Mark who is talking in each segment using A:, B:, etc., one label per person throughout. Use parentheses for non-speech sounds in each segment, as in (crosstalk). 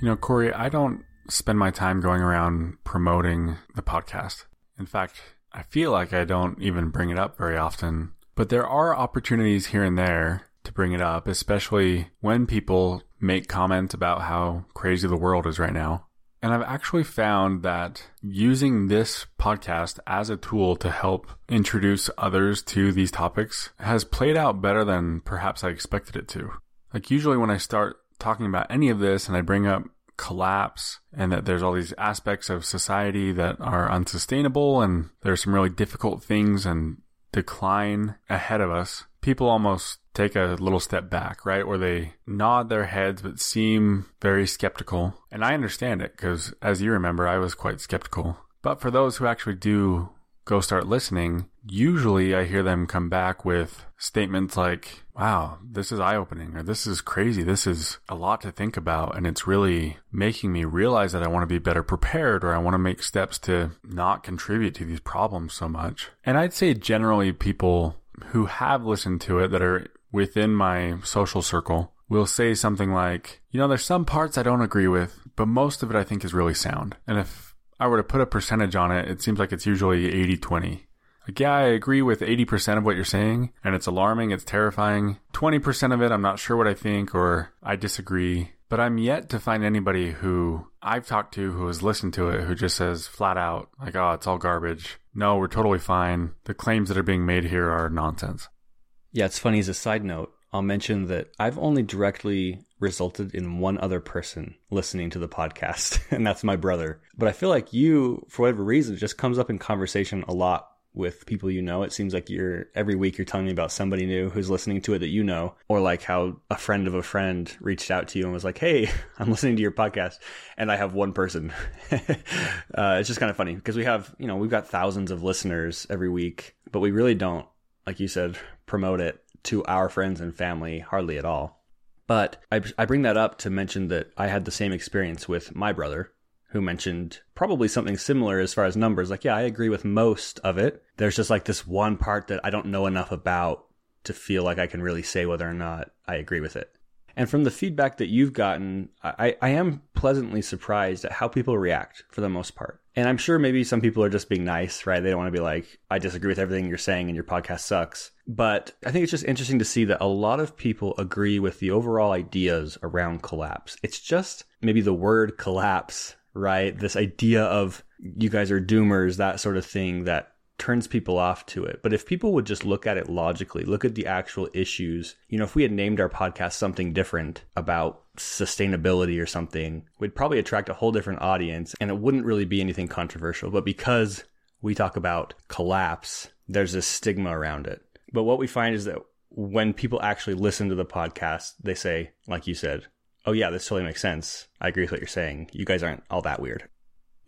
A: You know, Corey, I don't spend my time going around promoting the podcast. In fact, I feel like I don't even bring it up very often. But there are opportunities here and there to bring it up, especially when people make comments about how crazy the world is right now. And I've actually found that using this podcast as a tool to help introduce others to these topics has played out better than perhaps I expected it to. Like usually when I start talking about any of this and I bring up collapse and that there's all these aspects of society that are unsustainable and there's some really difficult things and decline ahead of us, people almost take a little step back, right? Or they nod their heads but seem very skeptical. And I understand it because, as you remember, I was quite skeptical. But for those who actually do go start listening, usually I hear them come back with statements like, wow, this is eye opening, or this is crazy. This is a lot to think about. And it's really making me realize that I want to be better prepared, or I want to make steps to not contribute to these problems so much. And I'd say generally people who have listened to it that are within my social circle will say something like, you know, there's some parts I don't agree with, but most of it I think is really sound. And if I were to put a percentage on it, it seems like it's usually 80 20. Like, yeah, I agree with 80% of what you're saying, and it's alarming, it's terrifying. 20% of it, I'm not sure what I think, or I disagree. But I'm yet to find anybody who I've talked to who has listened to it who just says flat out, like, oh, it's all garbage. No, we're totally fine. The claims that are being made here are nonsense.
B: Yeah, it's funny as a side note. I'll mention that I've only directly resulted in one other person listening to the podcast, (laughs) and that's my brother. But I feel like you, for whatever reason, just comes up in conversation a lot with people you know. It seems like you're every week you're telling me about somebody new who's listening to it that you know, or like how a friend of a friend reached out to you and was like, "Hey, (laughs) I'm listening to your podcast," and I have one person. (laughs) uh, it's just kind of funny because we have, you know, we've got thousands of listeners every week, but we really don't, like you said, promote it to our friends and family hardly at all. But I, I bring that up to mention that I had the same experience with my brother, who mentioned probably something similar as far as numbers. Like, yeah, I agree with most of it. There's just like this one part that I don't know enough about to feel like I can really say whether or not I agree with it. And from the feedback that you've gotten, I, I am pleasantly surprised at how people react for the most part. And I'm sure maybe some people are just being nice, right? They don't want to be like, I disagree with everything you're saying and your podcast sucks. But I think it's just interesting to see that a lot of people agree with the overall ideas around collapse. It's just maybe the word collapse, right? This idea of you guys are doomers, that sort of thing that turns people off to it. But if people would just look at it logically, look at the actual issues, you know, if we had named our podcast something different about sustainability or something, we'd probably attract a whole different audience and it wouldn't really be anything controversial. But because we talk about collapse, there's this stigma around it. But what we find is that when people actually listen to the podcast, they say, like you said, oh yeah, this totally makes sense. I agree with what you're saying. You guys aren't all that weird.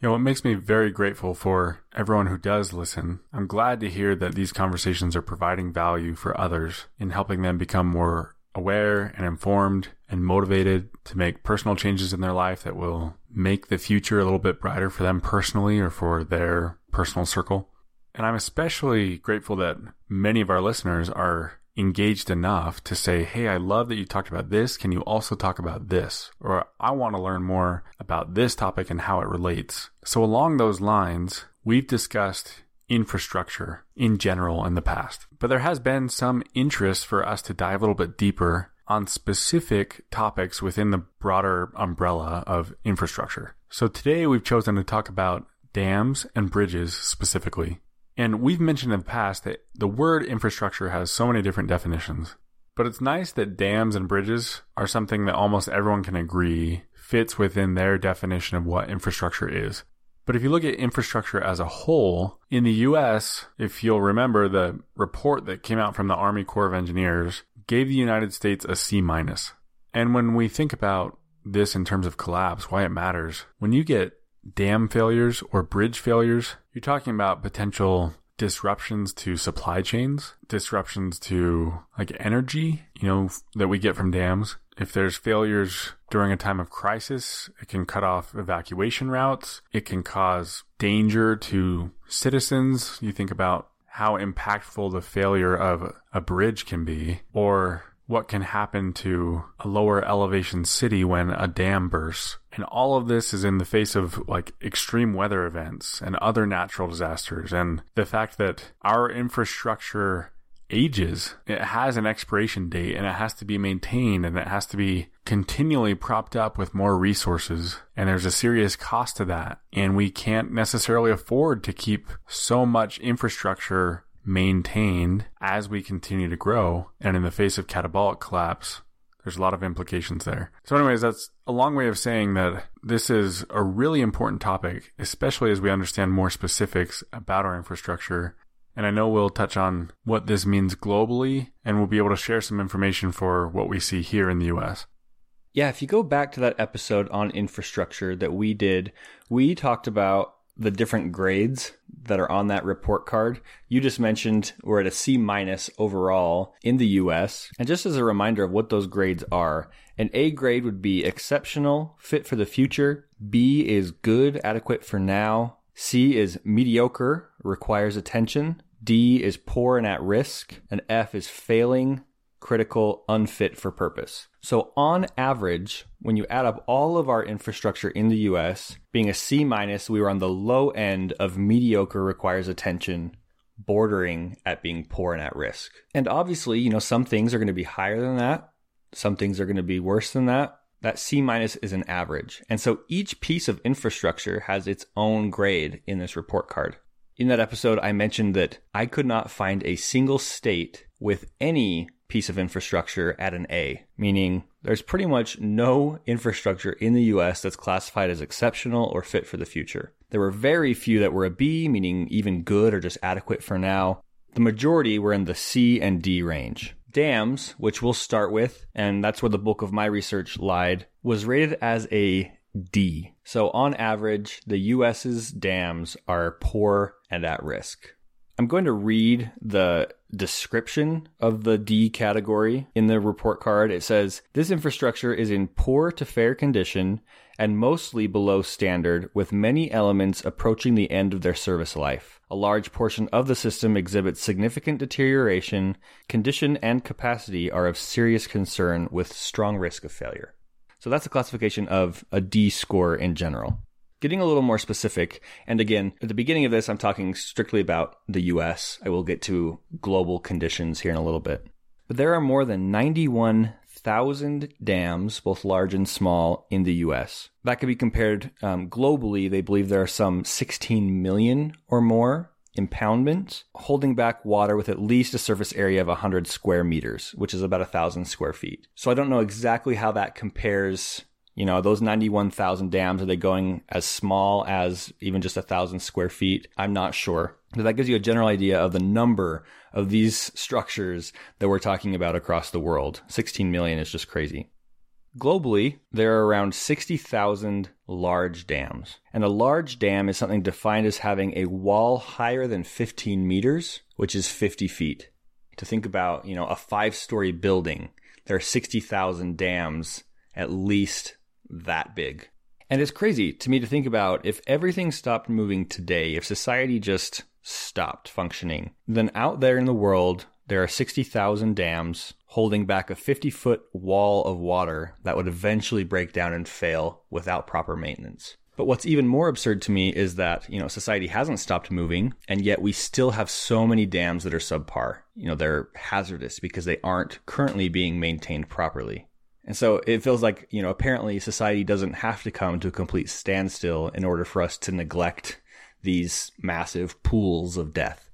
A: You know, it makes me very grateful for everyone who does listen. I'm glad to hear that these conversations are providing value for others in helping them become more aware and informed and motivated to make personal changes in their life that will make the future a little bit brighter for them personally or for their personal circle. And I'm especially grateful that many of our listeners are engaged enough to say, Hey, I love that you talked about this. Can you also talk about this? Or I want to learn more about this topic and how it relates. So along those lines, we've discussed infrastructure in general in the past, but there has been some interest for us to dive a little bit deeper on specific topics within the broader umbrella of infrastructure. So today we've chosen to talk about dams and bridges specifically. And we've mentioned in the past that the word infrastructure has so many different definitions. But it's nice that dams and bridges are something that almost everyone can agree fits within their definition of what infrastructure is. But if you look at infrastructure as a whole, in the US, if you'll remember the report that came out from the Army Corps of Engineers gave the United States a C minus. And when we think about this in terms of collapse, why it matters, when you get dam failures or bridge failures, you're talking about potential disruptions to supply chains, disruptions to like energy, you know, that we get from dams. If there's failures during a time of crisis, it can cut off evacuation routes. It can cause danger to citizens. You think about how impactful the failure of a bridge can be, or what can happen to a lower elevation city when a dam bursts. And all of this is in the face of like extreme weather events and other natural disasters. And the fact that our infrastructure ages, it has an expiration date and it has to be maintained and it has to be continually propped up with more resources. And there's a serious cost to that. And we can't necessarily afford to keep so much infrastructure maintained as we continue to grow. And in the face of catabolic collapse, there's a lot of implications there. So, anyways, that's a long way of saying that this is a really important topic, especially as we understand more specifics about our infrastructure. And I know we'll touch on what this means globally, and we'll be able to share some information for what we see here in the US.
B: Yeah, if you go back to that episode on infrastructure that we did, we talked about the different grades that are on that report card. You just mentioned we're at a C minus overall in the US. And just as a reminder of what those grades are, an A grade would be exceptional, fit for the future. B is good, adequate for now. C is mediocre, requires attention. D is poor and at risk. And F is failing, critical, unfit for purpose. So on average, when you add up all of our infrastructure in the US, being a C minus, we were on the low end of mediocre requires attention, bordering at being poor and at risk. And obviously, you know, some things are going to be higher than that. Some things are going to be worse than that. That C minus is an average. And so each piece of infrastructure has its own grade in this report card. In that episode, I mentioned that I could not find a single state with any piece of infrastructure at an A, meaning there's pretty much no infrastructure in the US that's classified as exceptional or fit for the future. There were very few that were a B, meaning even good or just adequate for now. The majority were in the C and D range. Dams, which we'll start with, and that's where the bulk of my research lied, was rated as a D. So on average, the US's dams are poor and at risk. I'm going to read the description of the D category in the report card. It says this infrastructure is in poor to fair condition and mostly below standard, with many elements approaching the end of their service life. A large portion of the system exhibits significant deterioration. Condition and capacity are of serious concern with strong risk of failure. So that's a classification of a D score in general. Getting a little more specific, and again, at the beginning of this, I'm talking strictly about the US. I will get to global conditions here in a little bit. But there are more than 91,000 dams, both large and small, in the US. That could be compared um, globally. They believe there are some 16 million or more impoundments, holding back water with at least a surface area of 100 square meters, which is about 1,000 square feet. So I don't know exactly how that compares you know, those 91,000 dams, are they going as small as even just a thousand square feet? I'm not sure. But that gives you a general idea of the number of these structures that we're talking about across the world. 16 million is just crazy. Globally, there are around 60,000 large dams. And a large dam is something defined as having a wall higher than 15 meters, which is 50 feet. To think about, you know, a five story building, there are 60,000 dams at least that big. And it's crazy to me to think about if everything stopped moving today, if society just stopped functioning, then out there in the world, there are 60,000 dams holding back a 50 foot wall of water that would eventually break down and fail without proper maintenance. But what's even more absurd to me is that, you know, society hasn't stopped moving and yet we still have so many dams that are subpar. You know, they're hazardous because they aren't currently being maintained properly. And so it feels like, you know, apparently society doesn't have to come to a complete standstill in order for us to neglect these massive pools of death.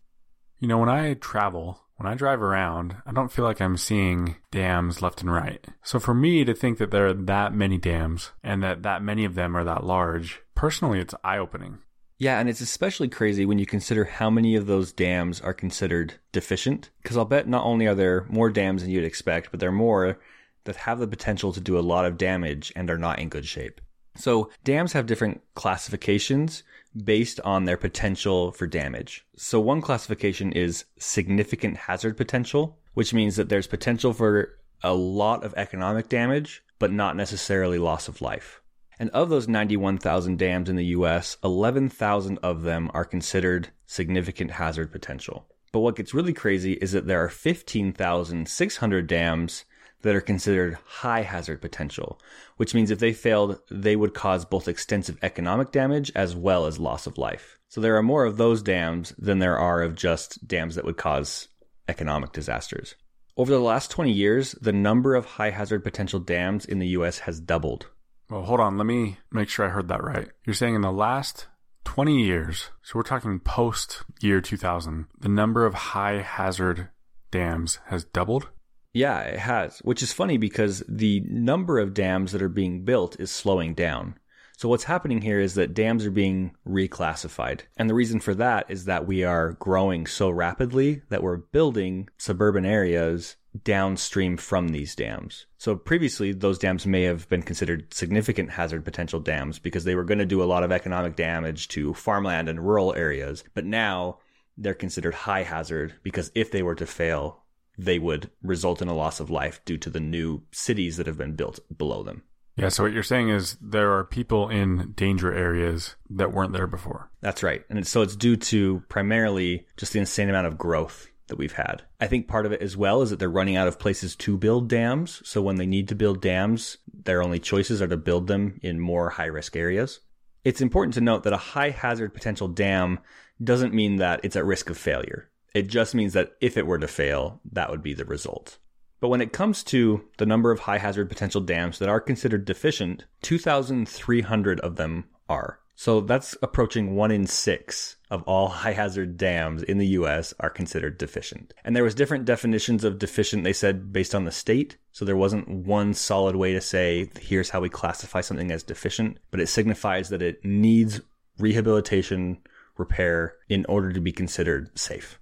A: You know, when I travel, when I drive around, I don't feel like I'm seeing dams left and right. So for me to think that there are that many dams and that that many of them are that large, personally, it's eye opening.
B: Yeah, and it's especially crazy when you consider how many of those dams are considered deficient. Because I'll bet not only are there more dams than you'd expect, but there are more that have the potential to do a lot of damage and are not in good shape. So dams have different classifications based on their potential for damage. So one classification is significant hazard potential, which means that there's potential for a lot of economic damage, but not necessarily loss of life. And of those 91,000 dams in the US, 11,000 of them are considered significant hazard potential. But what gets really crazy is that there are 15,600 dams that are considered high hazard potential, which means if they failed, they would cause both extensive economic damage as well as loss of life. So there are more of those dams than there are of just dams that would cause economic disasters. Over the last 20 years, the number of high hazard potential dams in the US has doubled.
A: Well, hold on. Let me make sure I heard that right. You're saying in the last 20 years, so we're talking post year 2000, the number of high hazard dams has doubled?
B: Yeah, it has, which is funny because the number of dams that are being built is slowing down. So what's happening here is that dams are being reclassified. And the reason for that is that we are growing so rapidly that we're building suburban areas downstream from these dams. So previously, those dams may have been considered significant hazard potential dams because they were going to do a lot of economic damage to farmland and rural areas. But now they're considered high hazard because if they were to fail, they would result in a loss of life due to the new cities that have been built below them.
A: Yeah, so what you're saying is there are people in danger areas that weren't there before.
B: That's right. And so it's due to primarily just the insane amount of growth that we've had. I think part of it as well is that they're running out of places to build dams. So when they need to build dams, their only choices are to build them in more high risk areas. It's important to note that a high hazard potential dam doesn't mean that it's at risk of failure. It just means that if it were to fail, that would be the result. But when it comes to the number of high hazard potential dams that are considered deficient, 2,300 of them are. So that's approaching one in six of all (laughs) high hazard dams in the US are considered deficient. And there was different definitions of deficient, they said, based on the state. So there wasn't one solid way to say, here's how we classify something as deficient, but it signifies that it needs rehabilitation, repair in order to be considered safe.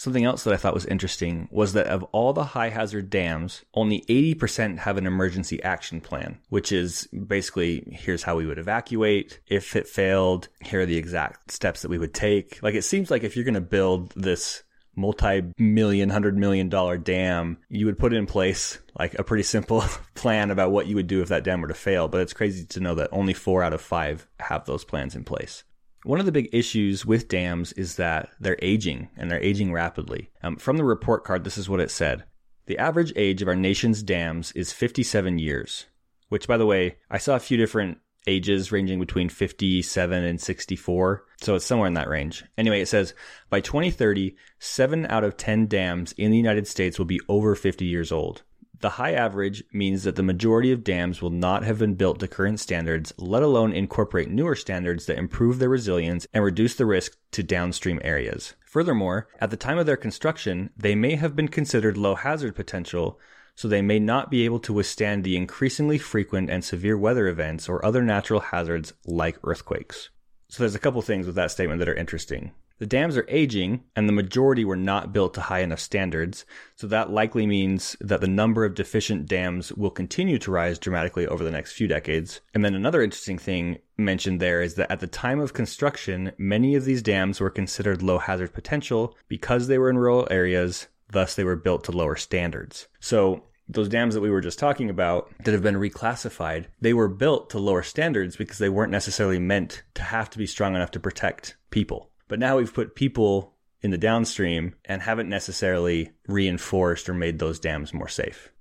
B: Something else that I thought was interesting was that of all the high hazard dams, only 80% have an emergency action plan, which is basically here's how we would evacuate. If it failed, here are the exact steps that we would take. Like it seems like if you're going to build this multi-million, hundred million dollar dam, you would put in place like a pretty simple (laughs) plan about what you would do if that dam were to fail. But it's crazy to know that only four out of five have those plans in place. One of the big issues with dams is that they're aging and they're aging rapidly. Um, from the report card, this is what it said. The average age of our nation's dams is 57 years, which, by the way, I saw a few different ages ranging between 57 and 64. So it's somewhere in that range. Anyway, it says by 2030, 7 out of 10 dams in the United States will be over 50 years old. The high average means that the majority of dams will not have been built to current standards, let alone incorporate newer standards that improve their resilience and reduce the risk to downstream areas. Furthermore, at the time of their construction, they may have been considered low hazard potential, so they may not be able to withstand the increasingly frequent and severe weather events or other natural hazards like earthquakes. So there's a couple things with that statement that are interesting. The dams are aging, and the majority were not built to high enough standards, so that likely means that the number of deficient dams will continue to rise dramatically over the next few decades. And then another interesting thing mentioned there is that at the time of construction, many of these dams were considered low hazard potential because they were in rural areas, thus, they were built to lower standards. So, those dams that we were just talking about that have been reclassified, they were built to lower standards because they weren't necessarily meant to have to be strong enough to protect people. But now we've put people in the downstream and haven't necessarily reinforced or made those dams more safe.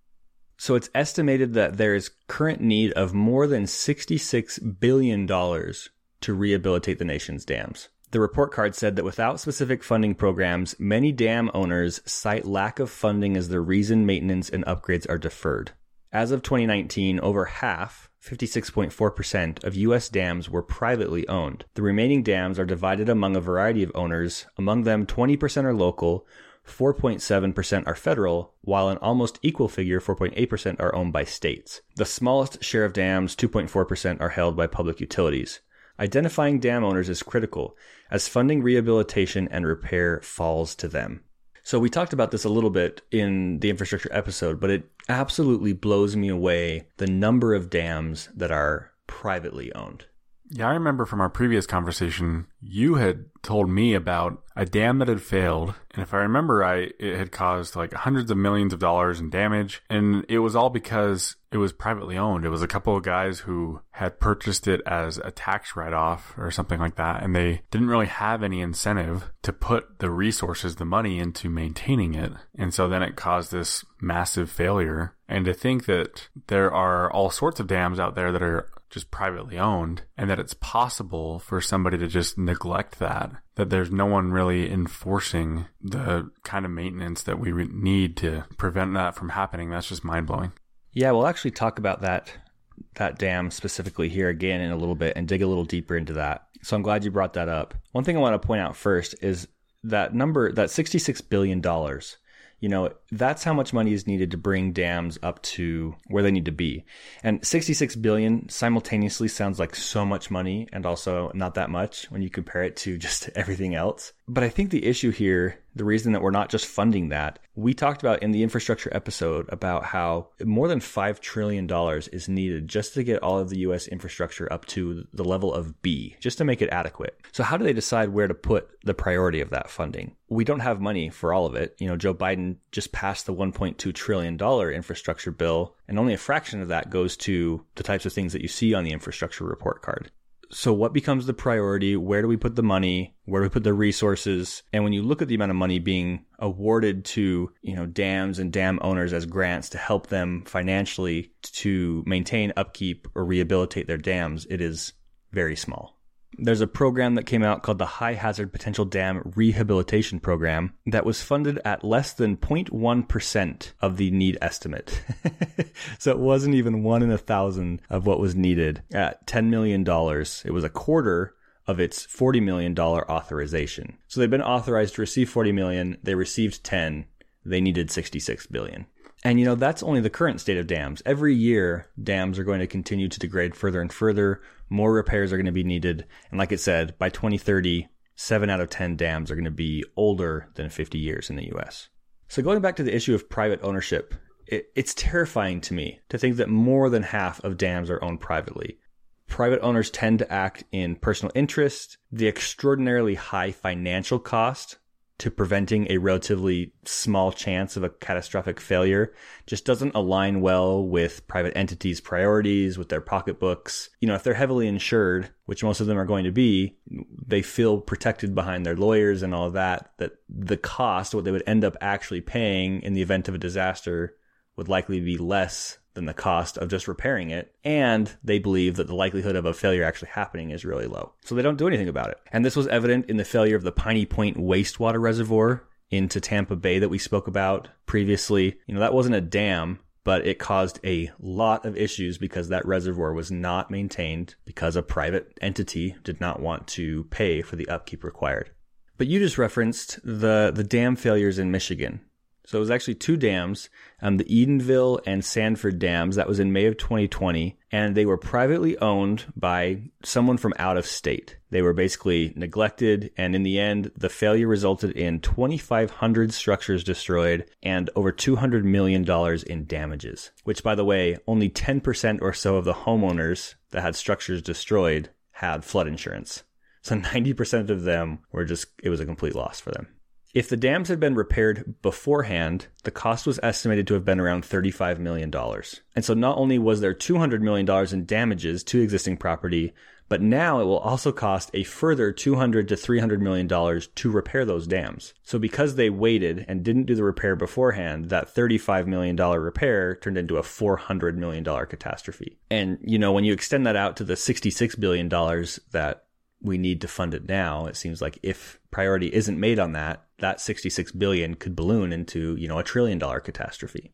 B: So it's estimated that there is current need of more than $66 billion to rehabilitate the nation's dams. The report card said that without specific funding programs, many dam owners cite lack of funding as the reason maintenance and upgrades are deferred. As of 2019, over half, 56.4% of U.S. dams were privately owned. The remaining dams are divided among a variety of owners. Among them, 20% are local, 4.7% are federal, while an almost equal figure, 4.8%, are owned by states. The smallest share of dams, 2.4%, are held by public utilities. Identifying dam owners is critical, as funding rehabilitation and repair falls to them. So we talked about this a little bit in the infrastructure episode, but it absolutely blows me away the number of dams that are privately owned.
A: Yeah, I remember from our previous conversation, you had told me about a dam that had failed. And if I remember right, it had caused like hundreds of millions of dollars in damage. And it was all because it was privately owned. It was a couple of guys who had purchased it as a tax write off or something like that. And they didn't really have any incentive to put the resources, the money into maintaining it. And so then it caused this massive failure. And to think that there are all sorts of dams out there that are just privately owned and that it's possible for somebody to just neglect that that there's no one really enforcing the kind of maintenance that we need to prevent that from happening. That's just mind-blowing.
B: Yeah we'll actually talk about that that dam specifically here again in a little bit and dig a little deeper into that. So i'm glad you brought that up. One thing i want to point out first is that number that 66 billion dollars you know, that's how much money is needed to bring dams up to where they need to be. And 66 billion simultaneously sounds like so much money and also not that much when you compare it to (laughs) just everything else. But I think the issue here the reason that we're not just funding that. We talked about in the infrastructure episode about how more than $5 trillion is needed just to get all of the US infrastructure up to the level of B, just to make it adequate. So, how do they decide where to put the priority of that funding? We don't have money for all of it. You know, Joe Biden just passed the $1.2 trillion infrastructure bill, and only a fraction of that goes to the types of things that you see on the infrastructure report card so what becomes the priority? Where do we put the money? Where do we put the resources? And when you look at the amount of money being awarded to, you know, dams and dam owners as grants to help them financially to maintain upkeep or rehabilitate their dams, it is very small. There's a program that came out called the High Hazard Potential Dam Rehabilitation Program that was funded at less than 0.1% of the need estimate. (laughs) so it wasn't even one in a thousand of what was needed at $10 million. It was a quarter of its $40 million authorization. So they've been authorized to receive 40 million. They received 10. They needed 66 billion. And you know, that's only the current state of dams. Every year, dams are going to continue to degrade further and further. More repairs are going to be needed. And like it said, by 2030, seven out of 10 dams are going to be older than 50 years in the US. So, going back to the issue of private ownership, it, it's terrifying to me to think that more than half of dams are owned privately. Private owners tend to act in personal interest. The extraordinarily high financial cost to preventing a relatively small chance of a catastrophic failure just doesn't align well with private entities' priorities, with their pocketbooks. You know, if they're heavily insured, which most of them are going to be, they feel protected behind their lawyers and all that, that the cost, what they would end up actually paying in the event of a disaster, would likely be less than the cost of just repairing it. And they believe that the likelihood of a failure actually happening is really low. So they don't do anything about it. And this was evident in the failure of the Piney Point wastewater reservoir into Tampa Bay that we spoke about previously. You know, that wasn't a dam, but it caused a lot of issues because that reservoir was not maintained because a private entity did not want to pay for the upkeep required. But you just referenced the, the dam failures in Michigan. So it was actually two dams, um, the Edenville and Sanford dams. That was in May of 2020, and they were privately owned by someone from out of state. They were basically neglected, and in the end, the failure resulted in 2,500 structures destroyed and over 200 million dollars in damages. Which, by the way, only 10% or so of the homeowners that had structures destroyed had flood insurance. So 90% of them were just, it was a complete loss for them. If the dams had been repaired beforehand, the cost was estimated to have been around $35 million. And so not only was there $200 million in damages to existing property, but now it will also cost a further 200 to 300 million dollars to repair those dams. So because they waited and didn't do the repair beforehand, that 35 million dollar repair turned into a 400 million dollar catastrophe. And you know, when you extend that out to the 66 billion dollars that we need to fund it now, it seems like if priority isn't made on that, that 66 billion could balloon into, you know, a trillion dollar catastrophe.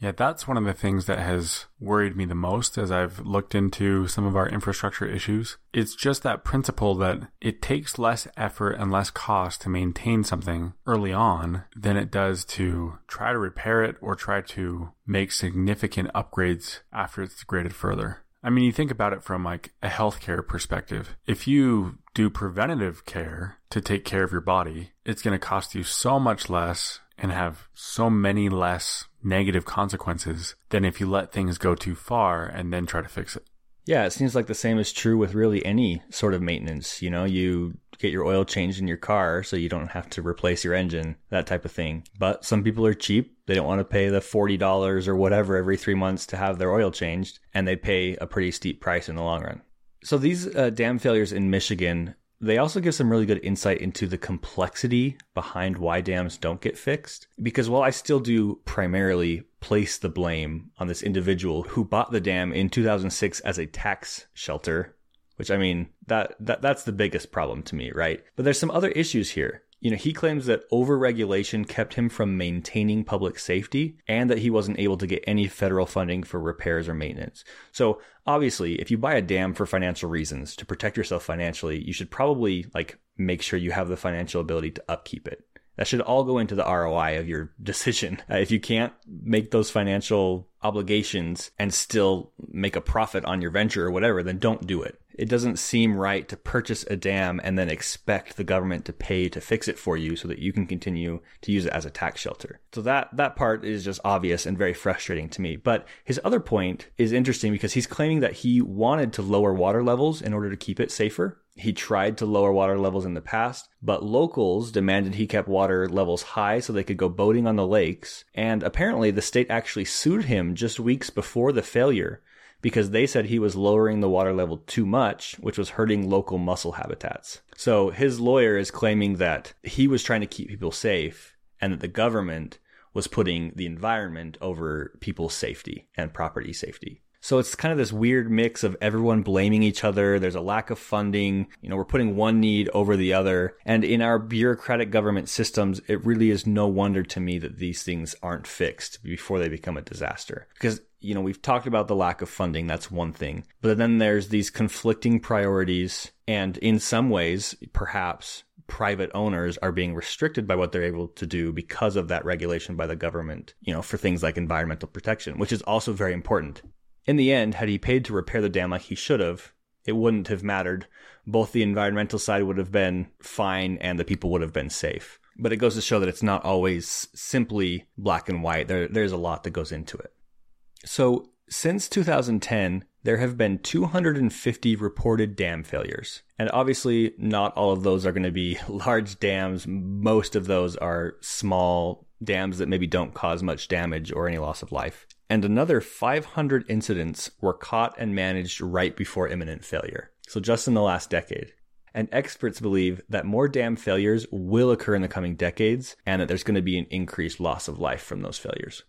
A: Yeah, that's one of the things that has worried me the most as I've looked into some of our infrastructure issues. It's just that principle that it takes less effort and less cost to maintain something early on than it does to try to repair it or try to make significant upgrades after it's degraded further. I mean, you think about it from like a healthcare perspective. If you do preventative care to take care of your body, it's going to cost you so much less and have so many less negative consequences than if you let things go too far and then try to fix it.
B: Yeah, it seems like the same is true with really any sort of maintenance. You know, you get your oil changed in your car so you don't have to replace your engine, that type of thing. But some people are cheap. They don't want to pay the $40 or whatever every three months to have their oil changed, and they pay a pretty steep price in the long run. So these uh, dam failures in Michigan they also give some really good insight into the complexity behind why dams don't get fixed. Because while I still do primarily place the blame on this individual who bought the dam in 2006 as a tax shelter, which I mean, that, that that's the biggest problem to me, right? But there's some other issues here. You know, he claims that overregulation kept him from maintaining public safety and that he wasn't able to get any federal funding for repairs or maintenance. So obviously, if you buy a dam for financial reasons to protect yourself financially, you should probably like make sure you have the financial ability to upkeep it. That should all go into the ROI of your (laughs) decision. Uh, if you can't make those financial obligations and still make a profit on your venture or whatever, then don't do it. It doesn't seem right to purchase a dam and then expect the government to pay to fix it for you so that you can continue to use it as a tax shelter. So that, that part is just obvious and very frustrating to me. But his other point is interesting because he's claiming that he wanted to lower water levels in order to keep it safer. He tried to lower water levels in the past, but locals demanded he kept water levels high so they could go boating on the lakes. And apparently the state actually sued him just weeks before the failure because they said he was lowering the water level too much, which was hurting local mussel habitats. So his lawyer is claiming that he was trying to keep people safe and that the government was putting the environment over people's safety and property safety. So it's kind of this weird mix of everyone blaming each other. There's a lack of funding. You know, we're putting one need over the other. And in our bureaucratic government systems, it really is no wonder to me that these things aren't fixed before they become a disaster. Because, you know, we've talked about the lack of funding. That's one thing. But then there's these conflicting priorities. And in some ways, perhaps private owners are being restricted by what they're able to do because of that regulation by the government, you know, for things like environmental protection, which is also very important. In the end, had he paid to repair the dam like he should have, it wouldn't have mattered. Both the environmental side would have been fine and the people would have been safe. But it goes to show that it's not always simply black and white. There, there's a lot that goes into it. So since 2010, there have been 250 reported dam failures. And obviously, not all of those are going to be (laughs) large dams. Most of those are small dams that maybe don't cause much damage or any loss of life. And another 500 incidents were caught and managed right before imminent failure. So just in the last decade. And experts believe that more dam failures will occur in the coming decades and that there's going to be an increased loss of life from those failures.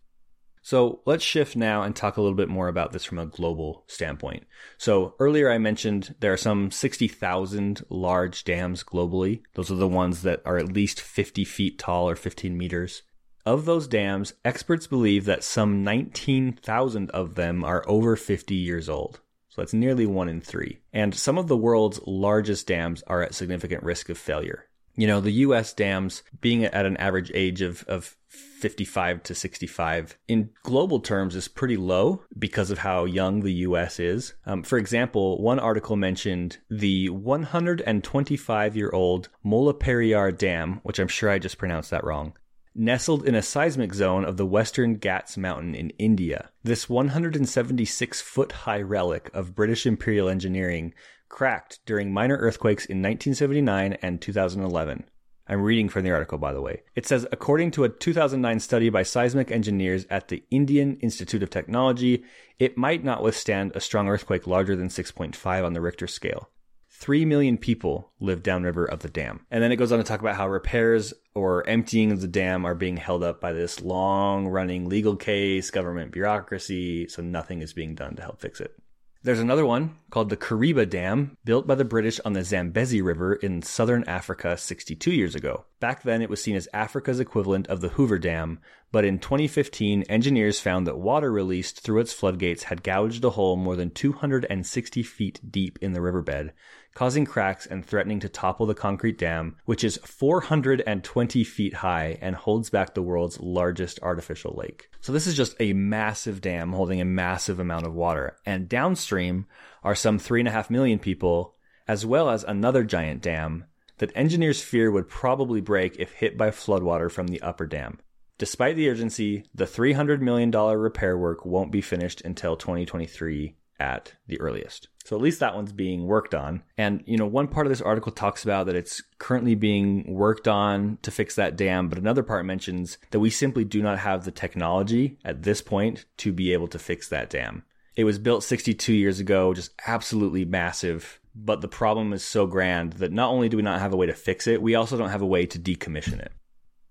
B: So let's shift now and talk a little bit more about this from a global standpoint. So earlier I mentioned there are some 60,000 large dams globally. Those are the ones that are at least 50 feet tall or 15 meters. Of those dams, experts believe that some 19,000 of them are over 50 years old. So that's nearly one in three. And some of the world's largest dams are at significant risk of failure. You know, the US dams being at an average age of, of 55 to 65 in global terms is pretty low because of how young the US is. Um, for example, one article mentioned the 125 year old Mullaperiyar Dam, which I'm sure I just pronounced that wrong, nestled in a seismic zone of the Western Ghats Mountain in India. This 176 foot high relic of British imperial engineering cracked during minor earthquakes in 1979 and 2011. I'm reading from the article, by the way. It says, according to a 2009 study by seismic engineers at the Indian Institute of Technology, it might not withstand a strong earthquake larger than 6.5 on the Richter scale. 3 million people live downriver of the dam. And then it goes on to talk about how repairs or emptying of the dam are being held up by this long running legal case, government bureaucracy, so nothing is being done to help fix it. There's another one called the Kariba Dam, built by the British on the Zambezi River in southern Africa 62 years ago. Back then, it was seen as Africa's equivalent of the Hoover Dam, but in 2015, engineers found that water released through its floodgates had gouged a hole more than 260 feet deep in the riverbed, causing cracks and threatening to topple the concrete dam, which is 420 feet high and holds back the world's largest artificial lake. So this is just a massive dam holding a massive amount of water. And downstream are some three and a half million people, as well as another giant dam that engineers fear would probably break if hit by floodwater from the upper dam. Despite the urgency, the $300 million repair work won't be finished until 2023 at the earliest. So at least that one's being worked on. And, you know, one part of this article talks about that it's currently being worked on to fix that dam, but another part mentions that we simply do not have the technology at this point to be able to fix that dam. It was built 62 years ago, just absolutely massive. But the problem is so grand that not only do we not have a way to fix it, we also don't have a way to decommission it.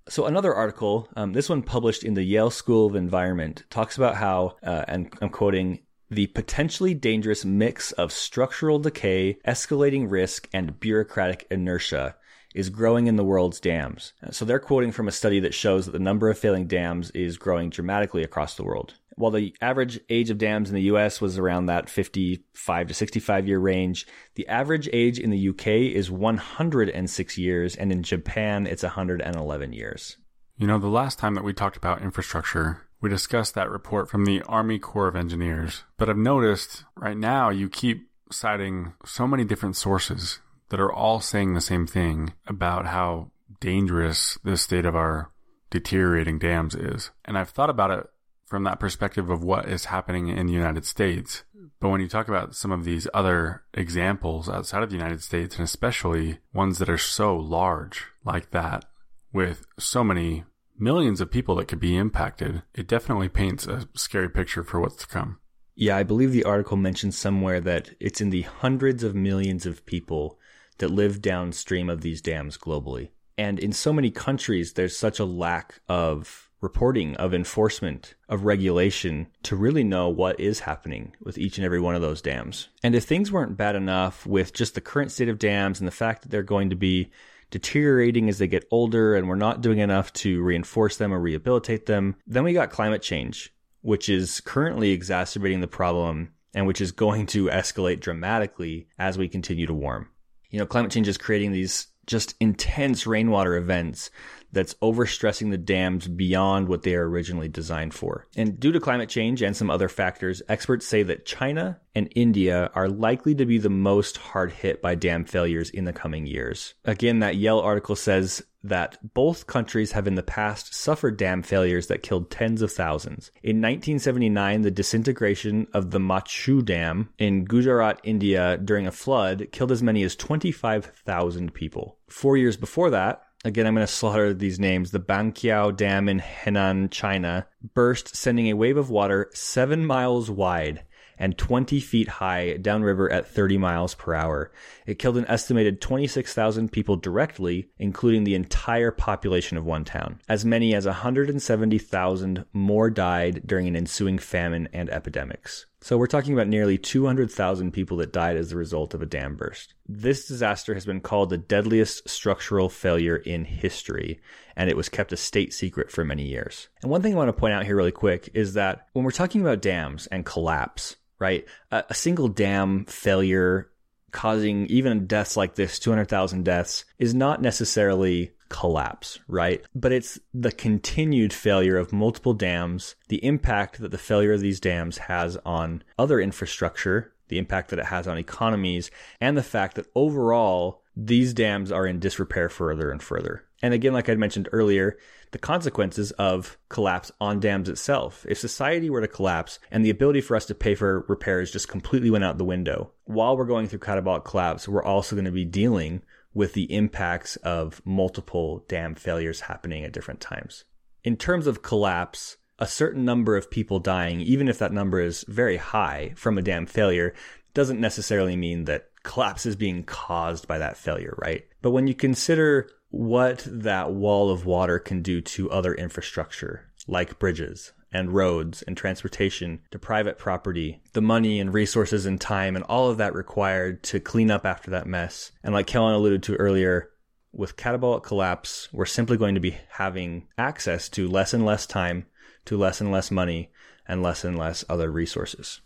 B: So another article, um, this one published in the Yale School of Environment, talks about how, uh, and I'm quoting, the potentially dangerous mix of structural decay, escalating risk, and bureaucratic inertia is growing in the world's dams. So they're quoting from a study that shows that the number of failing dams is growing dramatically across the world. While the average age of dams in the US was around that 55 to 65 year range, the average age in the UK is 106 years, and in Japan, it's 111 years.
A: You know, the last time that we talked about infrastructure, we discussed that report from the Army Corps of Engineers, but I've noticed right now you keep citing so many different sources that are all saying the same thing about how dangerous the state of our deteriorating dams is. And I've thought about it from that perspective of what is happening in the United States. But when you talk about some of these other examples outside of the United States, and especially ones that are so large like that, with so many millions of people that could be impacted, it definitely paints a scary picture for what's to come.
B: Yeah, I believe the article mentions somewhere that it's in the hundreds of millions of people that live downstream of these dams globally. And in so many countries, there's such a lack of reporting, of enforcement, of regulation to really know what is happening with each and every one of those dams. And if things weren't bad enough with just the current state of dams and the fact that they're going to be deteriorating as they get older and we're not doing enough to reinforce them or rehabilitate them. Then we got climate change, which is currently exacerbating the problem and which is going to escalate dramatically as we continue to warm. You know, climate change is creating these just intense rainwater events that's overstressing the dams beyond what they are originally designed for. And due to climate change and some other factors, experts say that China and India are likely to be the most hard hit by dam failures in the coming years. Again, that Yale article says that both countries have in the past suffered dam failures that killed tens of thousands. In 1979, the disintegration of the Machu Dam in Gujarat, India during a flood killed as many as 25,000 people. Four years before that, again, I'm going to slaughter these names. The Banqiao Dam in Henan, China, burst, sending a wave of water seven miles wide and 20 feet high downriver at 30 miles per hour. It killed an estimated 26,000 people directly, including the entire population of one town. As many as 170,000 more died during an ensuing famine and epidemics. So we're talking about nearly 200,000 people that died as a result of a dam burst. This disaster has been called the deadliest structural failure in history, and it was kept a state secret for many years. And one thing I want to point out here really quick is that when we're talking about dams and collapse, right? A, a single dam failure causing even deaths like this, 200,000 deaths, is not necessarily collapse, right? But it's the continued failure of multiple dams, the impact that the failure of these dams has on other infrastructure, the impact that it has on economies, and the fact that overall these dams are in disrepair further and further. And again, like I mentioned earlier, the consequences of collapse on dams itself. If society were to collapse and the ability for us to pay for repairs just completely went out the window, while we're going through catabolic collapse, we're also going to be dealing with the impacts of multiple dam failures happening at different times. In terms of collapse, a certain number of people dying, even if that number is very high from a dam failure, doesn't necessarily mean that collapse is being caused by that failure, right? But when you consider what that wall of water can do to other infrastructure, like bridges and roads and transportation to private property, the money and resources and time and all of that required to clean up after that mess. And like Kellen alluded to earlier, with catabolic collapse, we're simply going to be having access to less and less time, to less and less money, and less and less other resources.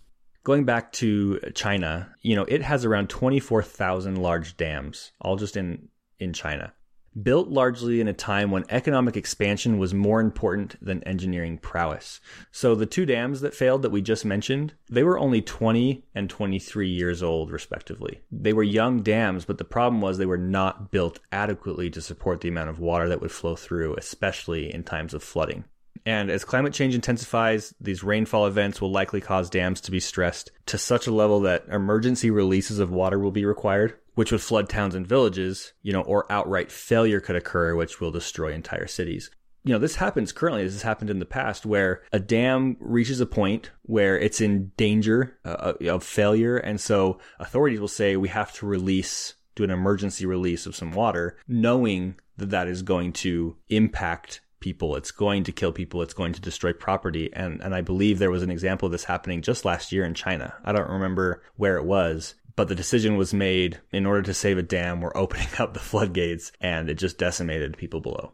B: Going back to China, you know, it has around 24,000 large dams, all just in, in China built largely in a time when economic expansion was more important than engineering prowess. So the two dams that failed that we just mentioned, they were only 20 and 23 years old respectively. They were young dams, but the problem was they were not built adequately to support the amount of water that would flow through, especially in times of flooding. And as climate change intensifies, these rainfall events will likely cause dams to be stressed to such a level that emergency releases of water will be required which would flood towns and villages, you know, or outright failure could occur, which will destroy entire cities. You know, this happens currently. This has happened in the past where a dam reaches a point where it's in danger uh, of failure. And so authorities will say we have to release, do an emergency release of some water, knowing that that is going to impact people. It's going to kill people. It's going to destroy property. And, and I believe there was an example of this happening just last year in China. I don't remember where it was, but the decision was made in order to save a dam, we're opening (laughs) up the floodgates and it just decimated people below.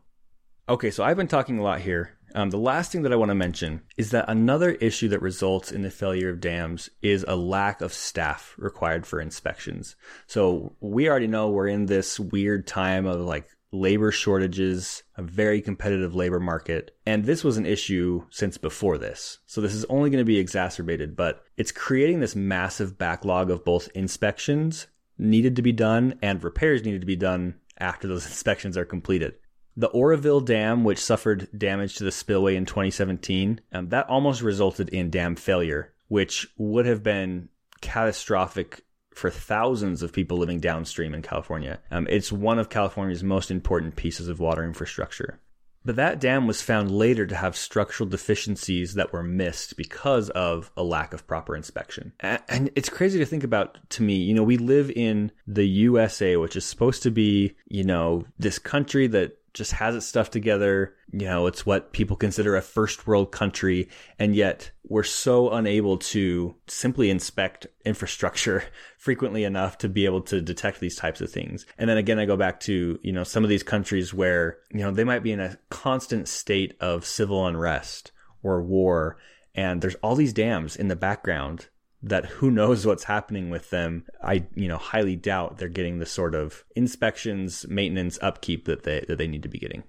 B: Okay, so I've been talking a lot here. Um, the last thing that I want to mention is that another issue that results in the failure of dams is a lack of staff required for inspections. So we already know we're in this weird time of like labor shortages, a very competitive labor market. And this was an issue since before this. So this is only going to be exacerbated, but it's creating this massive backlog of both inspections needed to be done and repairs needed to be done after those (laughs) inspections are completed. The Oroville Dam, which suffered damage to the spillway in 2017, um, that almost resulted in dam failure, which would have been catastrophic for thousands of people living downstream in California. Um, it's one of California's most important pieces of water infrastructure. But that dam was found later to have structural deficiencies that were missed because of a lack of proper inspection. And it's crazy to think about to me. You know, we live in the USA, which is supposed to be, you know, this country that just has its stuff together. You know, it's what people consider a first world country. And yet we're so unable to simply inspect infrastructure (laughs) frequently enough to be able to detect these types of things. And then again, I go back to, you know, some of these countries where, you know, they might be in a constant state of civil unrest or war. And there's all these dams in the background that who knows what's happening with them. I, you know, highly doubt they're getting the sort of inspections, maintenance, upkeep that they that they need to be getting.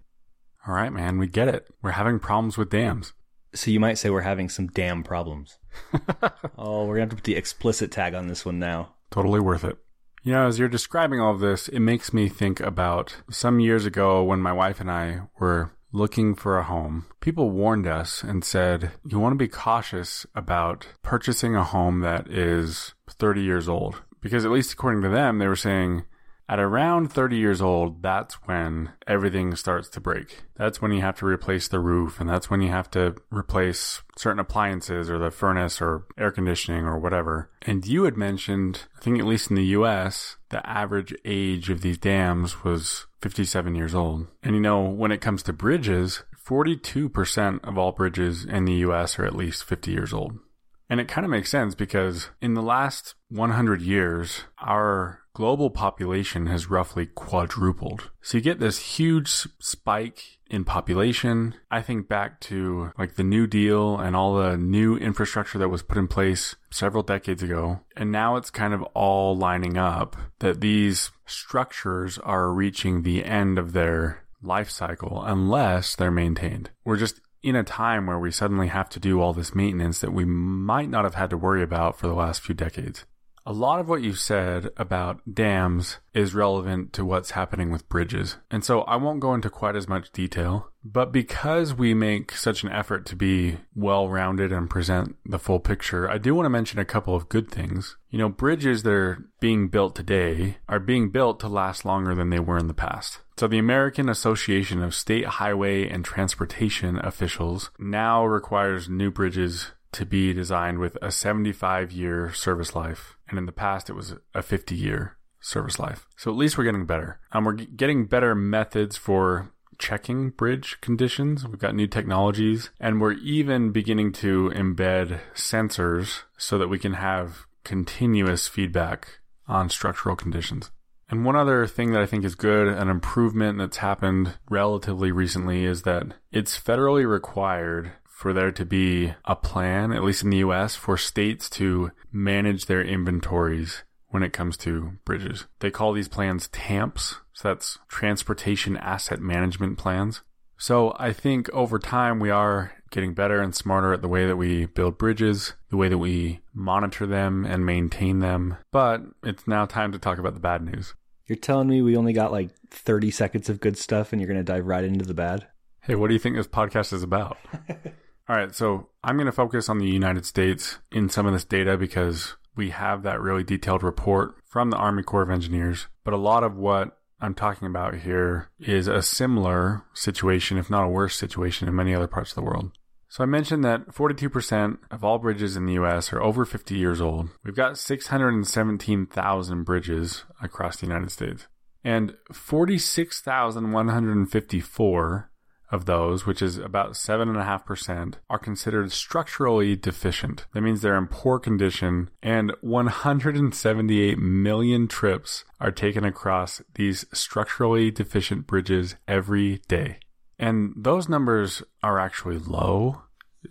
A: All right, man, we get it. We're having problems with dams.
B: So you might say we're having some damn problems. (laughs) oh, we're gonna have to put the explicit tag on this one now.
A: Totally worth it. You know, as you're describing all of this, it makes me think about some years ago when my wife and I were looking for a home. People warned us and said, you want to be cautious about purchasing a home that is 30 years old. Because at least according to them, they were saying at around 30 years old, that's when everything starts to break. That's when you have to replace the roof, and that's when you have to replace certain appliances or the furnace or air conditioning or whatever. And you had mentioned, I think at least in the US, the average age of these dams was 57 years old. And you know, when it comes to bridges, 42% of all bridges in the US are at least 50 years old. And it kind of makes sense because in the last 100 years, our global population has roughly quadrupled. So you get this huge spike in population. I think back to like the New Deal and all the new infrastructure that was put in place several decades ago. And now it's kind of all lining up that these structures are reaching the end of their life cycle unless they're maintained. We're just in a time where we suddenly have to do all this maintenance that we might not have had to worry about for the last few decades. A lot of what you said about dams is relevant to what's happening with bridges. And so I won't go into quite as much detail, but because we make such an effort to be well rounded and present the full picture, I do want to mention a couple of good things. You know, bridges that are being built today are being built to last longer than they were in the past. So the American Association of State Highway and Transportation Officials now requires new bridges to be designed with a 75 year service life. And in the past, it was a 50 year service life. So at least we're getting better. Um, we're getting better methods for checking bridge conditions. We've got new technologies and we're even beginning to embed sensors so that we can have continuous feedback on structural conditions. And one other thing that I think is good, an improvement that's happened relatively recently, is that it's federally required for there to be a plan, at least in the US, for states to manage their inventories when it comes to bridges. They call these plans TAMPs. So that's Transportation Asset Management Plans. So I think over time we are getting better and smarter at the way that we build bridges, the way that we monitor them and maintain them. But it's now time to talk about the bad news.
B: You're telling me we only got like 30 seconds of good stuff and you're going to dive right into the bad?
A: Hey, what do you think this podcast is about? (laughs) All right, so I'm going to focus on the United States in some of this data because we have that really detailed report from the Army Corps of Engineers. But a lot of what I'm talking about here is a similar situation, if not a worse situation, in many other parts of the world. So I mentioned that 42% of all bridges in the US are over 50 years old. We've got 617,000 bridges across the United States. And 46,154 of those, which is about 7.5%, are considered structurally deficient. That means they're in poor condition, and 178 million trips are taken across these structurally deficient bridges every day. And those numbers are actually low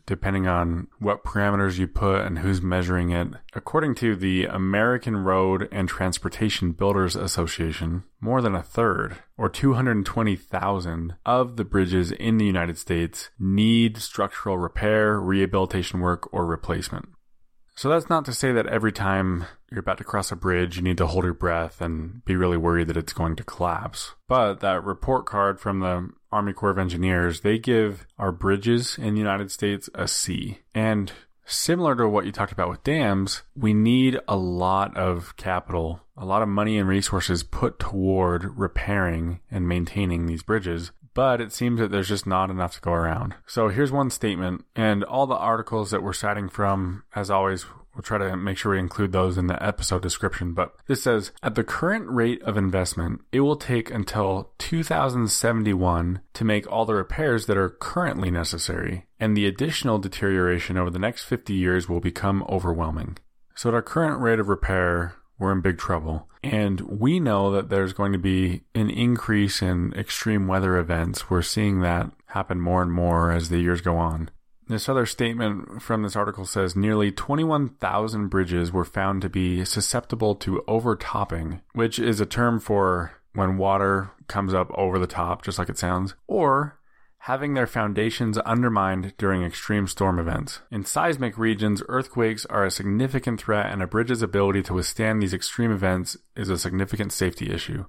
A: depending on what parameters you put and who's measuring it. According to the American Road and Transportation Builders Association, more than a third, or 220,000, of the bridges in the United States need structural repair, rehabilitation work, or replacement. So that's not to say that every time you're about to cross a bridge, you need to hold your breath and be really worried that it's going to collapse. But that report card from the Army Corps of Engineers, they give our bridges in the United States a C. And similar to what you talked about with dams, we need a lot of capital, a lot of money and resources put toward repairing and maintaining these bridges but it seems that there's just not enough to go around. So here's one statement, and all the articles that we're citing from, as always, we'll try to make sure we include those in the episode description. But this says at the current rate of investment, it will take until 2071 to make all the repairs that are currently necessary, and the additional deterioration over the next 50 years will become overwhelming. So at our current rate of repair, we're in big trouble. And we know that there's going to be an increase in extreme weather events. We're seeing that happen more and more as the years go on. This other statement from this article says nearly 21,000 bridges were found to be susceptible to overtopping, which is a term for when water comes up over the top, just like it sounds, or having their foundations undermined during extreme storm events. In seismic regions, earthquakes are a significant threat, and a bridge's ability to withstand these extreme events is a significant safety issue.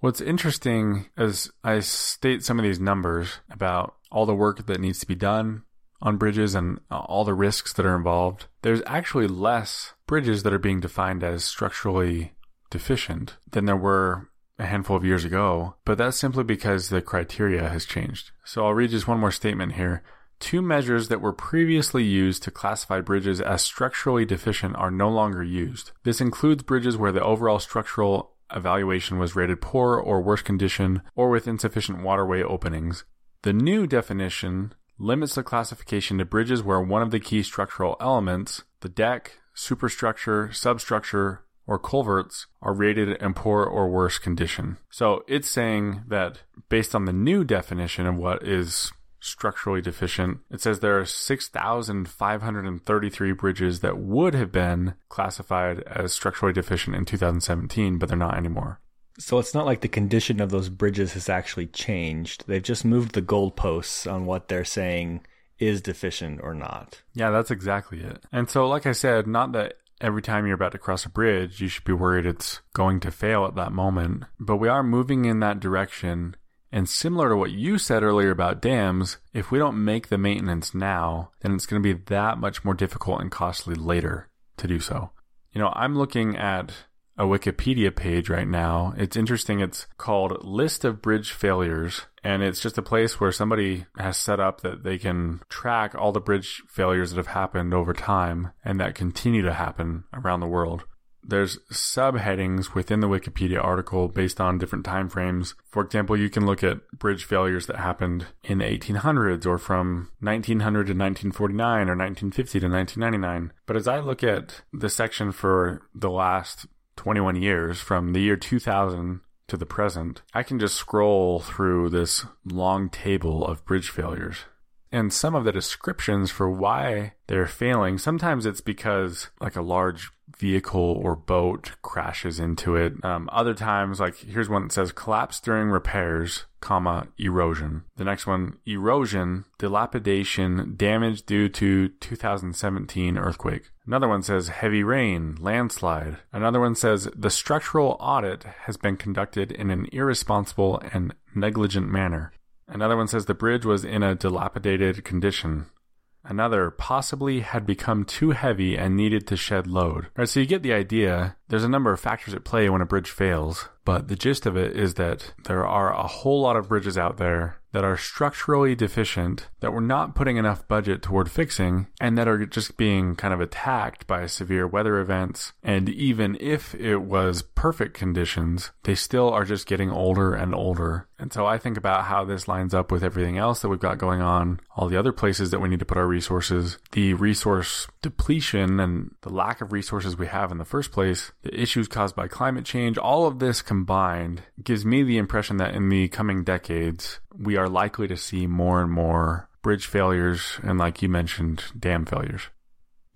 A: What's interesting as I state some of these numbers about all the work that needs to be done on bridges and all the risks that are involved, there's actually less bridges that are being defined as structurally deficient than there were a handful of years ago, but that's simply because the criteria has changed. So I'll read just one more statement here. Two measures that were previously used to classify bridges as structurally deficient are no longer used. This includes bridges where the overall structural evaluation was rated poor or worse condition or with insufficient waterway openings. The new definition limits the classification to bridges where one of the key structural elements, the deck, superstructure, substructure, or culverts are rated in poor or worse condition. So it's saying that based on the new definition of what is structurally deficient, it says there are 6,533 bridges that would have been classified as structurally deficient in 2017, but they're not anymore.
B: So it's not like the condition of those bridges has actually changed. They've just moved the goalposts on what they're saying is deficient or not.
A: Yeah, that's exactly it. And so, like I said, not that every time you're about to cross a bridge, you should be worried it's going to fail at that moment. But we are moving in that direction. And similar to what you said earlier about dams, if we don't make the maintenance now, then it's going to be that much more difficult and costly later to do so. You know, I'm looking at a Wikipedia page right now. It's interesting. It's called List of Bridge Failures. And it's just a place where somebody has set up that they can track all the bridge failures that have happened over time and that continue to happen around the world. There's subheadings within the Wikipedia article based on different time frames. For example, you can look at bridge failures that happened in the 1800s or from 1900 to 1949 or 1950 to 1999. But as I look at the section for the last 21 years from the year 2000 to the present, I can just scroll through this long table of bridge failures. And some of the descriptions for why they're failing, sometimes it's because like a large vehicle or boat crashes into it. Um, other times, like here's one that says collapse during repairs, comma, erosion. The next one, erosion, dilapidation, damage due to 2017 earthquake. Another one says heavy rain, landslide. Another one says the structural audit has been conducted in an irresponsible and negligent manner. Another one says the bridge was in a dilapidated condition. Another possibly had become too heavy and needed to shed load. Right, so you get the idea. There's a number of factors at play when a bridge fails, but the gist of it is that there are a whole lot of bridges out there that are structurally deficient, that we're not putting enough budget toward fixing, and that are just being kind of attacked by severe weather events. And even if it was perfect conditions, they still are just getting older and older. And so I think about how this lines up with everything else that we've got going on, all the other places that we need to put our resources, the resource depletion and the lack of resources we have in the first place, the issues caused by climate change, all of this combined gives me the impression that in the coming decades, we are likely to see more and more bridge failures and, like you mentioned, dam failures.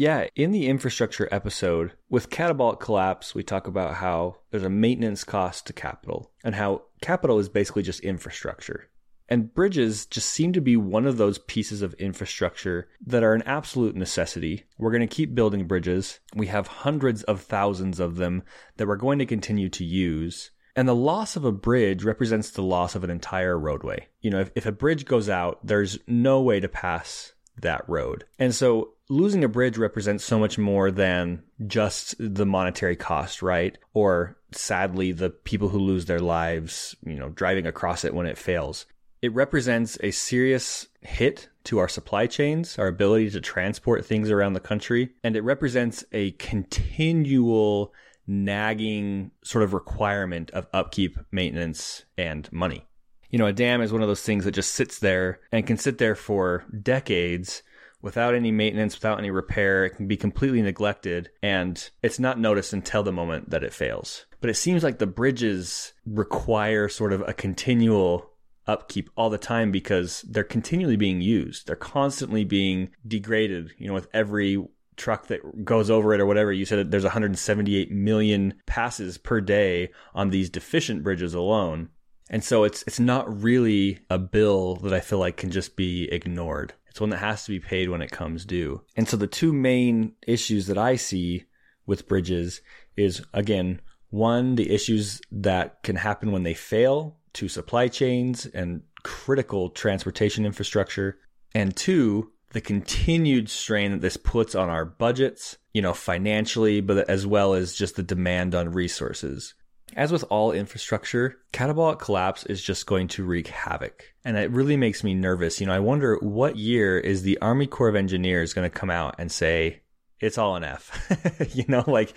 B: Yeah, in the infrastructure episode with catabolic collapse, we talk about how there's a maintenance cost to capital and how capital is basically just infrastructure. And bridges just seem to be one of those pieces of infrastructure that are an absolute necessity. We're going to keep building bridges. We have hundreds of thousands of them that we're going to continue to use. And the loss of a bridge represents the loss of an entire roadway. You know, if, if a bridge goes out, there's no way to pass that road. And so losing a bridge represents so much more than just the monetary cost, right? Or sadly, the people who lose their lives, you know, driving across it when it fails. It represents a serious hit to our supply chains, our ability to transport things around the country, and it represents a continual nagging sort of requirement of upkeep, maintenance, and money. You know, a dam is one of those things that just sits there and can sit there for decades without any maintenance, without any repair. It can be completely neglected and it's not noticed until the moment that it fails. But it seems like the bridges require sort of a continual upkeep all the time because they're continually being used. They're constantly being degraded, you know, with every truck that goes over it or whatever. You said that there's 178 million passes per day on these deficient bridges alone. And so it's it's not really a bill that I feel like can just be ignored. It's one that has to be paid when it comes due. And so the two main issues that I see with bridges is again, one, the issues that can happen when they fail to supply chains and critical transportation infrastructure. And two, the continued strain that this puts on our budgets, you know, financially, but as well as just the demand on resources. As with all infrastructure, catabolic collapse is just going to wreak havoc. And it really makes me nervous. You know, I wonder what year is the Army Corps of Engineers going to come out and say, it's all an F. (laughs) you know, like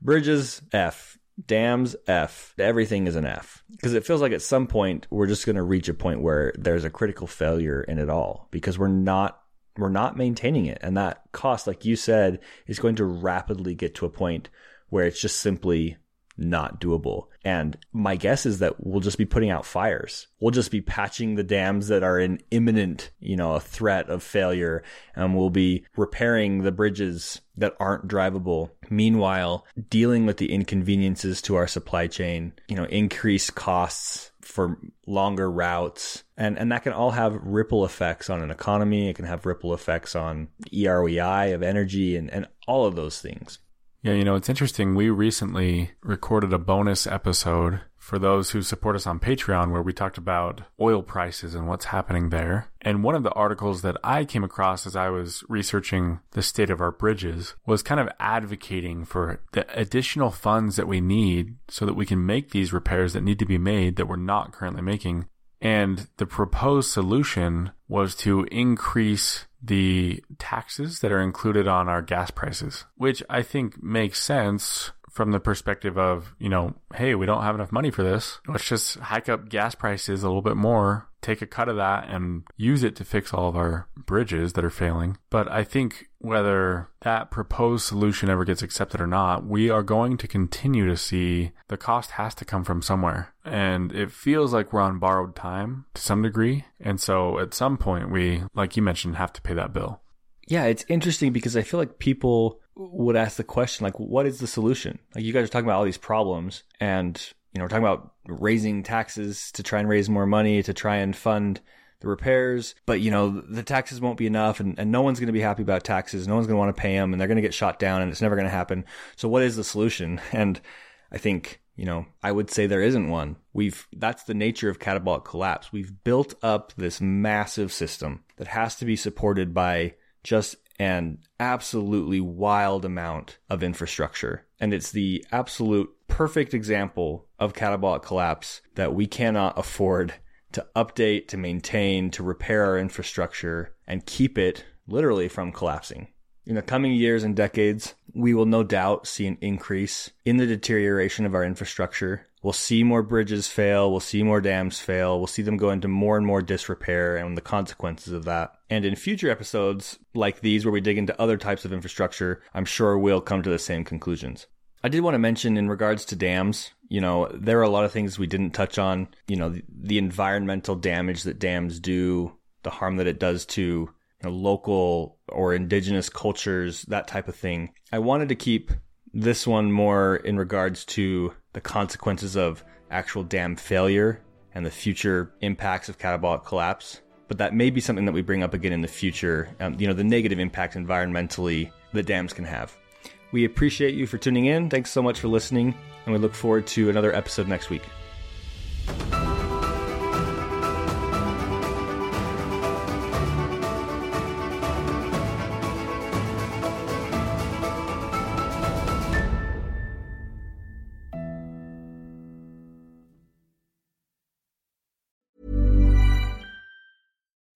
B: bridges, F, dams, F, everything is an F. Because it feels like at some point we're just going to reach a point where there's a critical failure in it all because we're not we're not maintaining it and that cost like you said is going to rapidly get to a point where it's just simply not doable. And my guess is that we'll just be putting out fires. We'll just be patching the dams that are in imminent, you know, a threat of failure and we'll be repairing the bridges that aren't drivable. Meanwhile, dealing with the inconveniences to our supply chain, you know, increased costs for longer routes and and that can all have ripple effects on an economy it can have ripple effects on EROI of energy and and all of those things
A: yeah, you know, it's interesting. We recently recorded a bonus episode for those who support us on Patreon where we talked about oil prices and what's happening there. And one of the articles that I came across as I was researching the state of our bridges was kind of advocating for the additional funds that we need so that we can make these repairs that need to be made that we're not currently making. And the proposed solution was to increase the taxes that are included on our gas prices, which I think makes sense from the perspective of, you know, hey, we don't have enough money for this. Let's just hike up gas prices a little bit more, take a cut of that and use it to fix all of our bridges that are failing. But I think whether that proposed solution ever gets accepted or not, we are going to continue to see the cost has to come from somewhere. And it feels like we're on borrowed time to some degree. And so at some point, we, like you mentioned, have to pay that bill.
B: Yeah, it's interesting because I feel like people would ask the question like what is the solution? Like you guys are talking about all these problems and you know we're talking about raising taxes to try and raise more money to try and fund the repairs. But you know the taxes won't be enough and, and no one's going to be happy about taxes. No one's going to want to pay them and they're going to get shot down and it's never going to happen. So what is the solution? (laughs) And i think you know i would say there isn't one. We've that's the nature of catabolic collapse. We've built up this massive system that has to be supported by just an absolutely wild amount of infrastructure. And it's the absolute perfect example of catabolic collapse that we cannot afford to update, to maintain, to repair our infrastructure and keep it literally from collapsing. In the coming years and decades, we will no doubt see an increase in the deterioration of our infrastructure We'll see more bridges fail. We'll see more dams fail. We'll see them go into more and more disrepair and the consequences of that. And in future episodes like these, where we dig into other types of infrastructure, I'm sure we'll come to the same conclusions. I did want to mention in regards to dams, you know, there are a lot of things we didn't touch on. You know, the, the environmental damage that dams do, the harm that it does to you know, local or indigenous cultures, that type of thing. I wanted to keep this one more in regards to the consequences of actual dam failure and the future impacts of catabolic collapse. But that may be something that we bring up again in the future. Um, you know, the negative impact environmentally that dams can have. We appreciate you for tuning in. Thanks so much for listening, and we look forward to another episode next week.